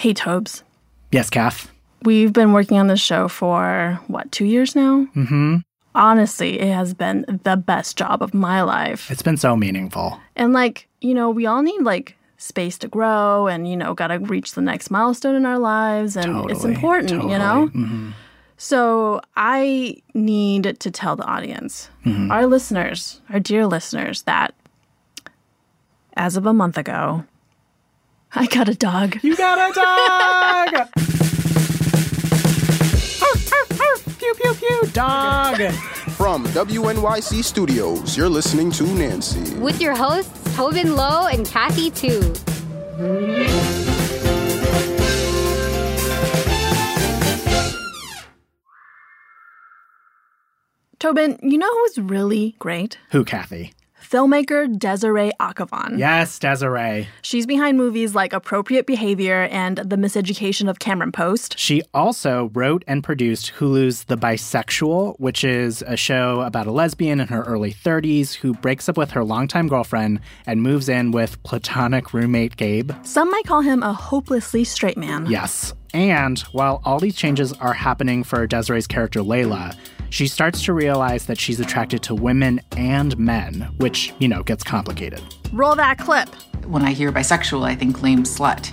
Hey, Tobes. Yes, Kath. We've been working on this show for, what, two years now? Mm-hmm. Honestly, it has been the best job of my life. It's been so meaningful. And, like, you know, we all need, like, space to grow and, you know, got to reach the next milestone in our lives. And Totally, it's important, totally. you know? Mhm. So I need to tell the audience, Mhm. our listeners, our dear listeners, that as of a month ago, I got a dog. You got a dog! pew, pew, pew, dog! From WNYC Studios, you're listening to Nancy. With your hosts, Tobin Low and Kathy Tu. Tobin, you know who's really great? Who, Kathy? Filmmaker Desiree Akhavan. Yes, Desiree. She's behind movies like Appropriate Behavior and The Miseducation of Cameron Post. She also wrote and produced Hulu's The Bisexual, which is a show about a lesbian in her early 30s who breaks up with her longtime girlfriend and moves in with platonic roommate Gabe. Some might call him a hopelessly straight man. Yes. And while all these changes are happening for Desiree's character Layla, she starts to realize that she's attracted to women and men, which, you know, gets complicated. Roll that clip. When I hear bisexual, I think lame slut.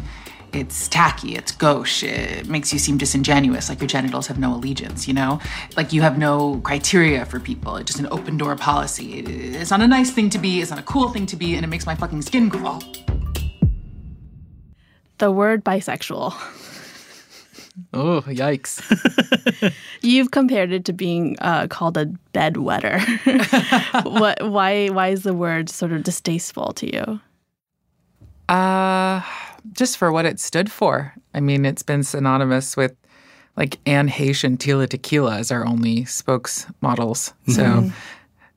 It's tacky, it's gauche, it makes you seem disingenuous, like your genitals have no allegiance, you know? Like you have no criteria for people, it's just an open door policy. It's not a nice thing to be, it's not a cool thing to be, and it makes my fucking skin crawl. The word bisexual. Oh, yikes. You've compared it to being uh, called a bedwetter. what? Why? Why is the word sort of distasteful to you? Uh, just for what it stood for. I mean, it's been synonymous with like Anne Heche and Tila Tequila as our only spokesmodels. So Mhm.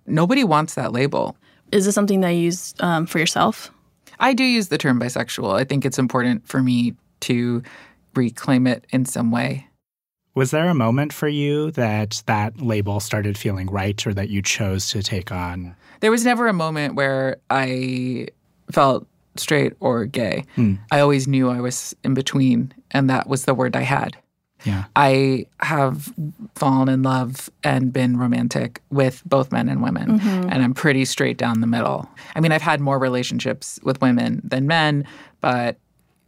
nobody wants that label. Is this something that you use um, for yourself? I do use the term bisexual. I think it's important for me to reclaim it in some way. Was there a moment for you that that label started feeling right or that you chose to take on? There was never a moment where I felt straight or gay. Hmm. I always knew I was in between, and that was the word I had. Yeah. I have fallen in love and been romantic with both men and women, Mhm. and I'm pretty straight down the middle. I mean, I've had more relationships with women than men, but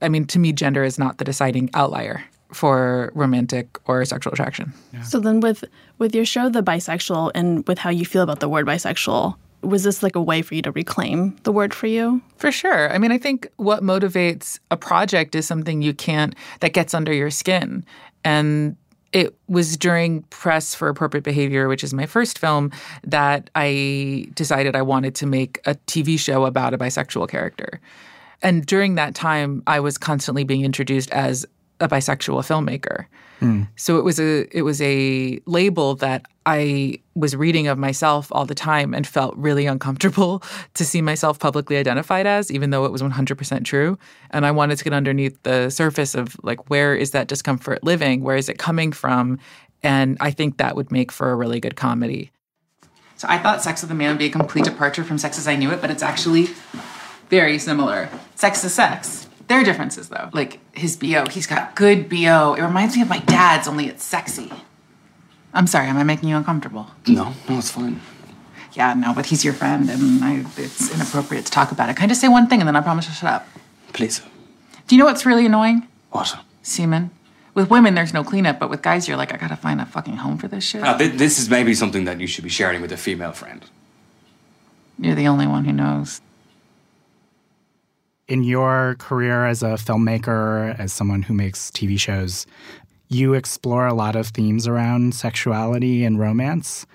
I mean, to me, gender is not the deciding outlier for romantic or sexual attraction. So then, with with your show, The Bisexual, and with how you feel about the word bisexual, was this like a way for you to reclaim the word for you? For sure. I mean, I think what motivates a project is something you can't, that gets under your skin. And it was during press for appropriate behavior, which is my first film, that I decided I wanted to make a TV show about a bisexual character. And during that time, I was constantly being introduced as a bisexual filmmaker. Hmm. So it was a it was a label that I was reading of myself all the time and felt really uncomfortable to see myself publicly identified as, even though it was 100% true. And I wanted to get underneath the surface of like where is that discomfort living? Where is it coming from? And I think that would make for a really good comedy. So I thought Sex with a Man would be a complete departure from Sex as I Knew It, but it's actually very similar. Sex is sex. There are differences though. Like his BO, he's got good BO. It reminds me of my dad's, only it's sexy. I'm sorry, am I making you uncomfortable? No, no, it's fine. Yeah, no, but he's your friend and I, it's inappropriate to talk about it. Can I just say one thing and then I promise to shut up? Please. Do you know what's really annoying? What? Semen. With women, there's no cleanup, but with guys, you're like, I gotta find a fucking home for this shit. Uh, thi- this is maybe something that you should be sharing with a female friend. You're the only one who knows. In your career as a filmmaker, as someone who makes TV shows, you explore a lot of themes around sexuality and romance.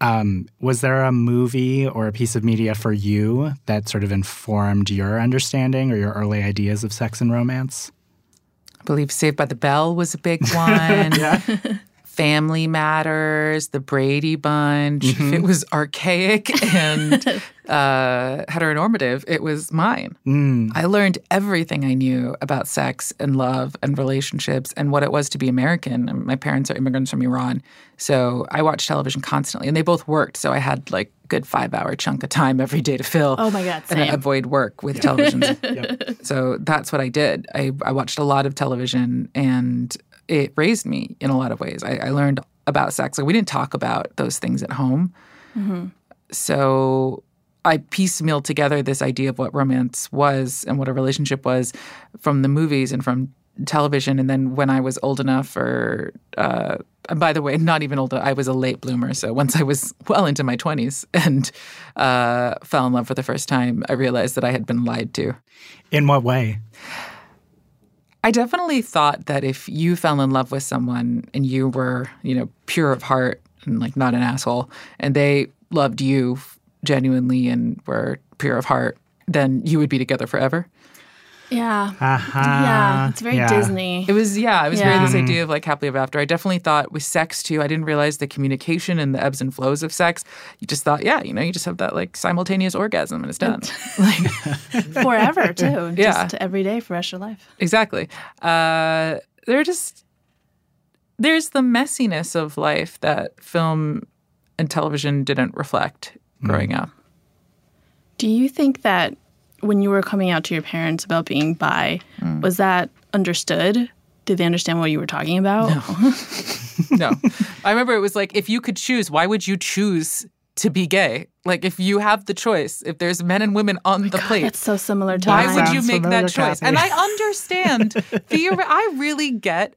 Um, was there a movie or a piece of media for you that sort of informed your understanding or your early ideas of sex and romance? I believe Saved by the Bell was a big one. Family Matters, The Brady Bunch. If it was archaic and uh, heteronormative, it was mine. I learned everything I knew about sex and love and relationships and what it was to be American. And My parents are immigrants from Iran. So I watched television constantly, and they both worked. So I had like a good five hour chunk of time every day to fill. Oh my God, And same. avoid work with television. So that's what I did. I, I watched a lot of television and it raised me in a lot of ways. I, I learned about sex. Like we didn't talk about those things at home. So I piecemealed together this idea of what romance was and what a relationship was from the movies and from television. And then when I was old enough, or uh, and by the way, not even old, I was a late bloomer. So once I was well into my 20s and uh, fell in love for the first time, I realized that I had been lied to. In what way? I definitely thought that if you fell in love with someone and you were, you know, pure of heart and like not an asshole, and they loved you genuinely and were pure of heart, then you would be together forever. Yeah. Uh-huh. Yeah. It's very Yeah. Disney. It was, yeah, it was very this idea of like happily ever after. I definitely thought with sex too, I didn't realize the communication and the ebbs and flows of sex. You just thought, yeah, you know, you just have that like simultaneous orgasm and it's done. like, Forever, too. Yeah. Just every day for the rest of your life. Exactly. Uh, they're just there's the messiness of life that film and television didn't reflect growing up. Do you think that when you were coming out to your parents about being bi, Mm. was that understood? Did they understand what you were talking about? No, no. I remember it was like if you could choose, why would you choose to be gay? Like if you have the choice, if there's men and women on the plate, That's so similar to why mine. would you make that choice? And I understand the I really get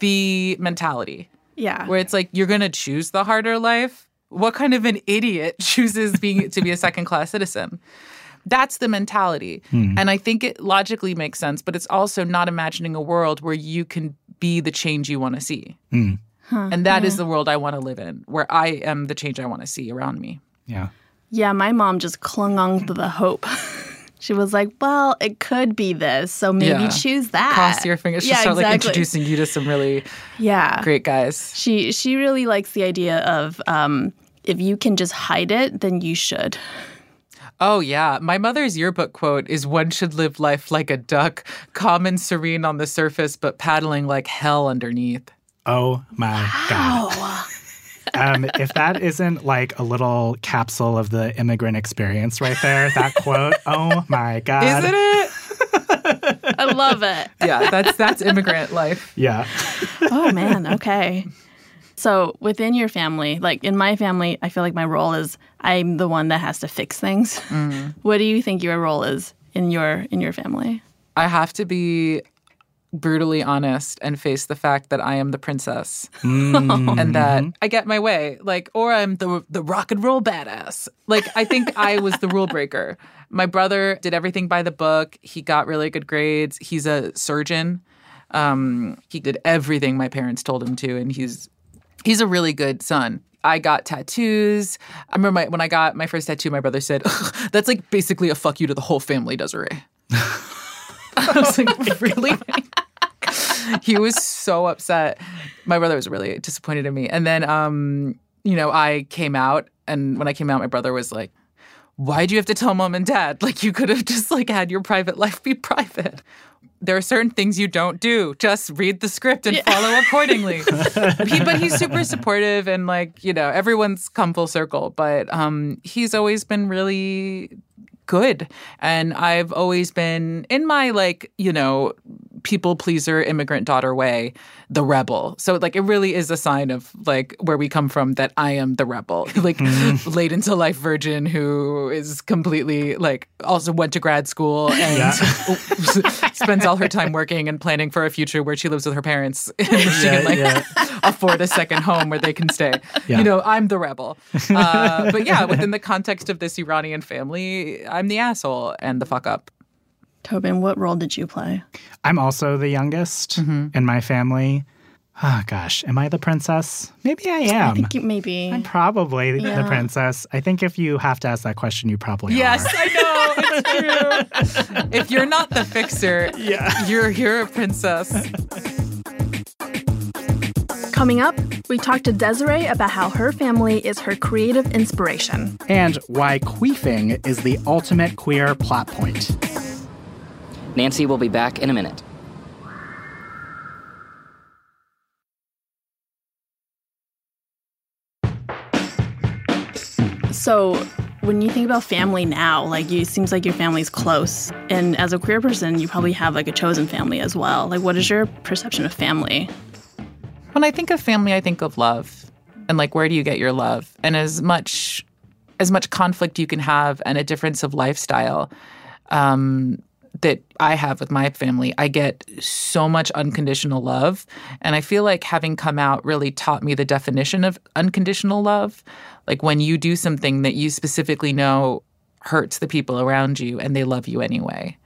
the mentality Yeah. where it's like you're going to choose the harder life. What kind of an idiot chooses being to be a second class citizen? That's the mentality. And I think it logically makes sense, but it's also not imagining a world where you can be the change you want to see. And that is the world I want to live in, where I am the change I want to see around me. Yeah. Yeah, my mom just clung on to the hope. she was like, "Well, it could be this, so maybe Yeah. choose that." Cross your fingers. Yeah, Just start like exactly. introducing you to some really Yeah, great guys. She she really likes the idea of um, if you can just hide it, then you should. Oh, yeah. My mother's yearbook quote is one should live life like a duck, calm and serene on the surface, but paddling like hell underneath. Oh my God. Um, if that isn't like a little capsule of the immigrant experience right there, that quote, oh my God. Isn't it? I love it. Yeah, that's that's immigrant life. Yeah. oh man, okay. So within your family, like in my family, I feel like my role is I'm the one that has to fix things. Mm. What do you think your role is in your in your family? I have to be brutally honest and face the fact that I am the princess mm. and that mm-hmm. I get my way. Like, or I'm the the rock and roll badass. Like, I think I was the rule breaker. My brother did everything by the book. He got really good grades. He's a surgeon. Um, he did everything my parents told him to, and he's he's a really good son. I got tattoos. I remember my, when I got my first tattoo, my brother said, "That's like basically a fuck you to the whole family, Desiree." I was like, "Really?" he was so upset. My brother was really disappointed in me. And then, um, you know, I came out, and when I came out, my brother was like, "Why do you have to tell mom and dad? Like, you could have just like had your private life be private." There are certain things you don't do. Just read the script and follow accordingly. he, but he's super supportive and like you know everyone's come full circle. But um, he's always been really good, and I've always been in my like you know people pleaser immigrant daughter way the rebel. So like it really is a sign of like where we come from that i am the rebel. Like late into life virgin who is completely like also went to grad school and spends all her time working and planning for a future where she lives with her parents and she can like afford a second home where they can stay. Yeah. you know i'm the rebel. Uh, but yeah within the context of this iranian family i'm the asshole and the fuck up Tobin, what role did you play? I'm also the youngest mm-hmm. in my family. Oh gosh, am I the princess? Maybe I am. I think you maybe. I'm probably the princess. I think if you have to ask that question, you probably are. Yes, are. I know. It's true. if you're not the fixer, Yeah. you're you're a princess. Coming up, we talk to Desiree about how her family is her creative inspiration. And why queefing is the ultimate queer plot point. Nancy will be back in a minute. So, when you think about family now, like you, it seems like your family's close, and as a queer person, you probably have like a chosen family as well. Like, what is your perception of family? When I think of family, I think of love, and like where do you get your love? And as much as much conflict you can have, and a difference of lifestyle um, that I have with my family, I get so much unconditional love, and I feel like having come out really taught me the definition of unconditional love. Like when you do something that you specifically know hurts the people around you, and they love you anyway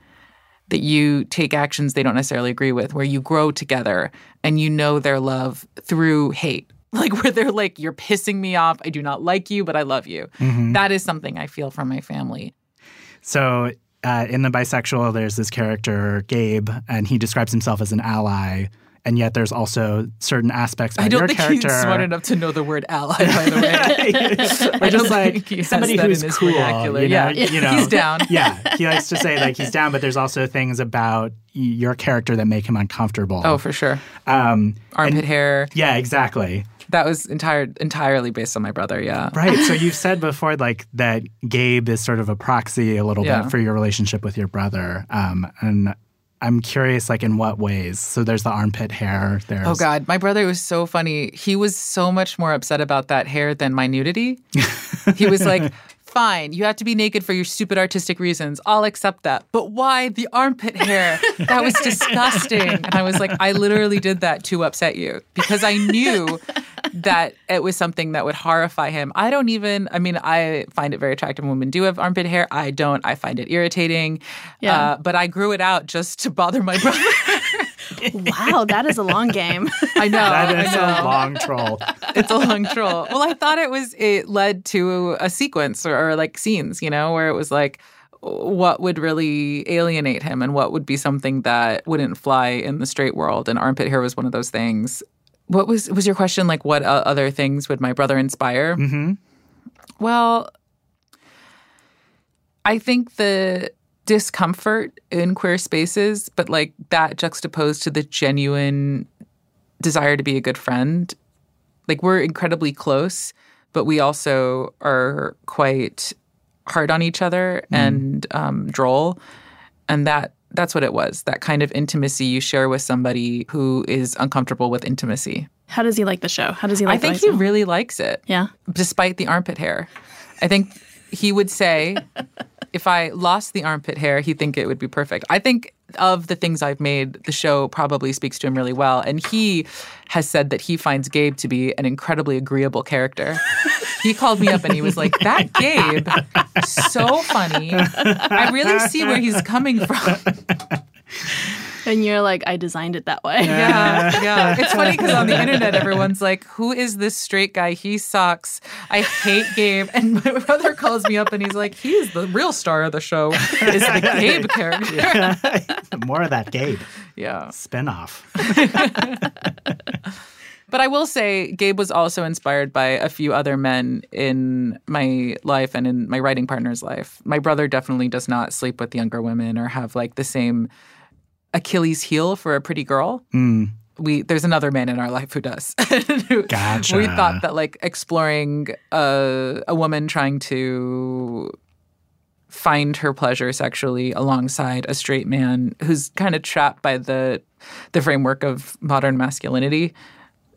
that you take actions they don't necessarily agree with, where you grow together and you know their love through hate. Like where they're like, you're pissing me off. I do not like you, but I love you. Mm-hmm. That is something I feel from my family. So uh, in the bisexual, there's this character, Gabe, and he describes himself as an ally. And yet there's also certain aspects about I don't your think character. he's smart enough to know the word ally, by the way. or I just like think he has somebody who's cool. vernacular. You know, Yeah. you know, He's down. Yeah, he likes to say like he's down, but there's also things about your character that make him uncomfortable. oh, for sure. um, Armpit hair. yeah, exactly. That was entire entirely based on my brother. Yeah. Right. So you've said before, like that Gabe is sort of a proxy a little Yeah. bit for your relationship with your brother, um, and I'm curious, like in what ways. So there's the armpit hair. There's Oh God, my brother was so funny. He was so much more upset about that hair than my nudity. he was like, "Fine, you have to be naked for your stupid artistic reasons. I'll accept that. But why the armpit hair? That was disgusting." And I was like, "I literally did that to upset you because I knew that it was something that would horrify him. I don't even. I mean, I find it very attractive when women do have armpit hair. I don't. I find it irritating. Yeah. Uh, but I grew it out just to bother my brother. Wow, that is a long game. I know. that I is know. a long troll. it's a long troll. Well, I thought it was it led to a sequence or, or like scenes, you know, where it was like what would really alienate him and what would be something that wouldn't fly in the straight world and armpit hair was one of those things. What was was your question like what uh, other things would my brother inspire? hmm Well, I think the discomfort in queer spaces, but like that juxtaposed to the genuine desire to be a good friend. Like we're incredibly close, but we also are quite hard on each other and um, droll, and that that's what it was. That kind of intimacy you share with somebody who is uncomfortable with intimacy. How does he like the show? How does he like I think he really likes it Yeah. despite the armpit hair. I think he would say if I lost the armpit hair, he'd think it would be perfect. I think of the things I've made, the show probably speaks to him really well. And he has said that he finds Gabe to be an incredibly agreeable character. He called me up and he was like, That Gabe, so funny. I really see where he's coming from. And you're like, I designed it that way. Yeah, yeah. It's funny because on the internet, everyone's like, "Who is this straight guy? He sucks. I hate Gabe." And my brother calls me up and he's like, "He is the real star of the show. Is the Gabe character." More of that Gabe yeah. spinoff. But I will say, Gabe was also inspired by a few other men in my life and in my writing partner's life. My brother definitely does not sleep with younger women or have like the same Achilles heel for a pretty girl. Mm. we there's another man in our life who does. Gotcha. We thought that like exploring a, a woman trying to find her pleasure sexually alongside a straight man who's kind of trapped by the the framework of modern masculinity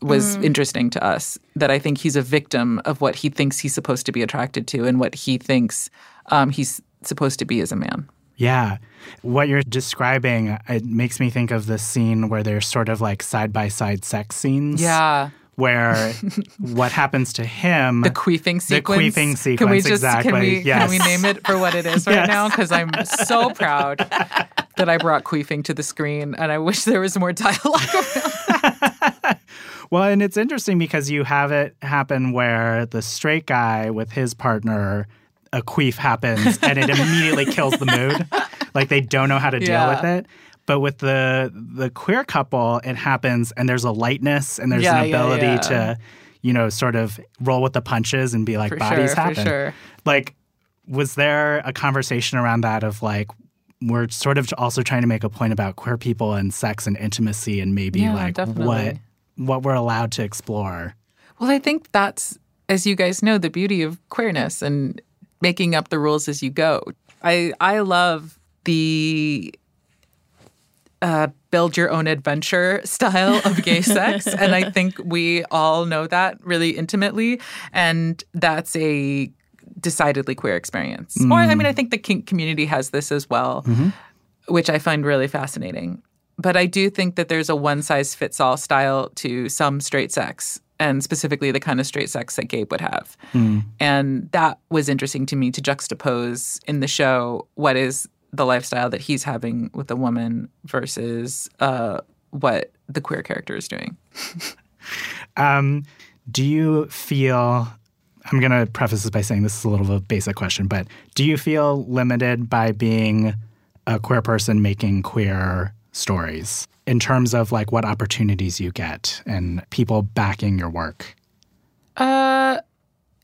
was interesting to us that I think he's a victim of what he thinks he's supposed to be attracted to and what he thinks um, he's supposed to be as a man. Yeah. What you're describing, uh, it makes me think of the scene where there's sort of like side by side sex scenes. Yeah. Where what happens to him. The queefing sequence. The queefing Can we sequence, just can exactly, we yes. can we name it for what it is right Yes. now? Because I'm so proud that I brought queefing to the screen, and I wish there was more dialogue. around Well, and it's interesting because you have it happen where the straight guy with his partner, a queef happens and it immediately kills the mood. Like they don't know how to deal Yeah. with it. But with the the queer couple, it happens and there's a lightness and there's Yeah, an ability yeah. to, you know, sort of roll with the punches and be like For bodies sure, for happen. sure. Like, was there a conversation around that of like we're sort of also trying to make a point about queer people and sex and intimacy and maybe like what what we're allowed to explore. Well, I think that's, as you guys know, the beauty of queerness and making up the rules as you go. I I love the uh, build your own adventure style of gay sex, and I think we all know that really intimately, and that's a decidedly queer experience. Or I mean, I think the kink community has this as well, which I find really fascinating. But I do think that there's a one size fits all style to some straight sex, and specifically the kind of straight sex that Gabe would have. And that was interesting to me to juxtapose in the show what is the lifestyle that he's having with a woman versus uh, what the queer character is doing. Um, do you feel? I'm going to preface this by saying this is a little of a basic question, but do you feel limited by being a queer person making queer stories in terms of like what opportunities you get and people backing your work? Uh,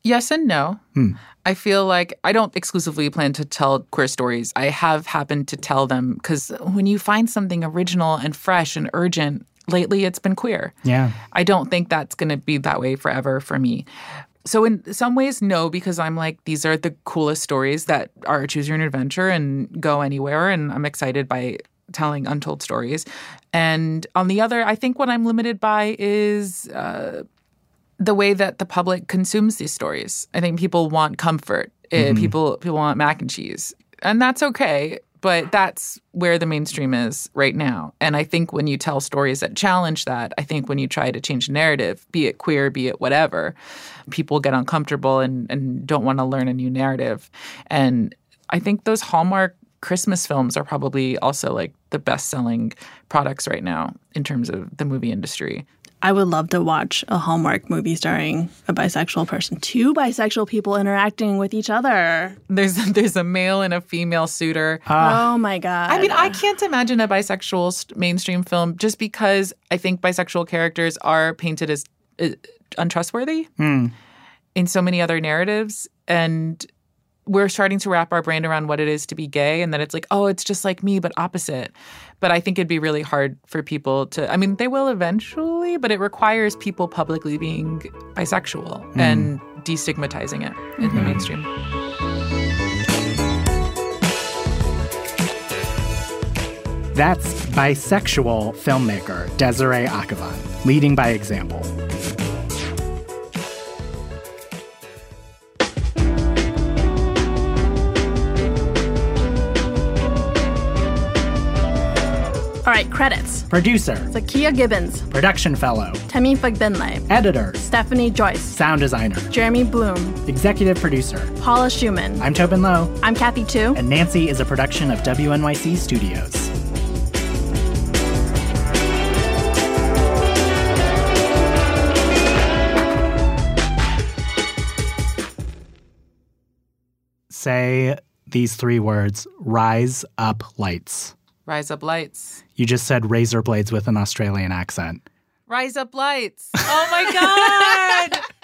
yes and no. I feel like I don't exclusively plan to tell queer stories. I have happened to tell them because when you find something original and fresh and urgent, lately it's been queer. Yeah. I don't think that's going to be that way forever for me. So in some ways, no, because I'm like these are the coolest stories that are choose your own adventure and go anywhere, and I'm excited by telling untold stories. And on the other, I think what I'm limited by is uh, the way that the public consumes these stories. I think people want comfort. Uh, people people want mac and cheese, and that's okay. But that's where the mainstream is right now. And I think when you tell stories that challenge that, I think when you try to change the narrative, be it queer, be it whatever, people get uncomfortable and, and don't want to learn a new narrative. And I think those Hallmark Christmas films are probably also like the best selling products right now in terms of the movie industry. I would love to watch a Hallmark movie starring a bisexual person. Two bisexual people interacting with each other. There's there's a male and a female suitor. oh my god! I mean, I can't imagine a bisexual st- mainstream film just because I think bisexual characters are painted as uh, untrustworthy in so many other narratives, and we're starting to wrap our brain around what it is to be gay, and that it's like, oh, it's just like me, but opposite. But I think it'd be really hard for people to. I mean, they will eventually, but it requires people publicly being bisexual mm-hmm. and destigmatizing it in the mm-hmm. mainstream. That's bisexual filmmaker Desiree Akhavan, leading by example. Credits: Producer, Zakiya Gibbons, production fellow, Temi Fagbinlay, editor, Stephanie Joyce, sound designer, Jeremy Bloom, executive producer. Paula Szuchman. I'm Tobin Low, I'm Kathy Tu. and Nancy is a production of WNYC Studios. Say these three words. Rise up lights. Rise up lights. You just said razor blades with an Australian accent. Rise up lights. Oh my God.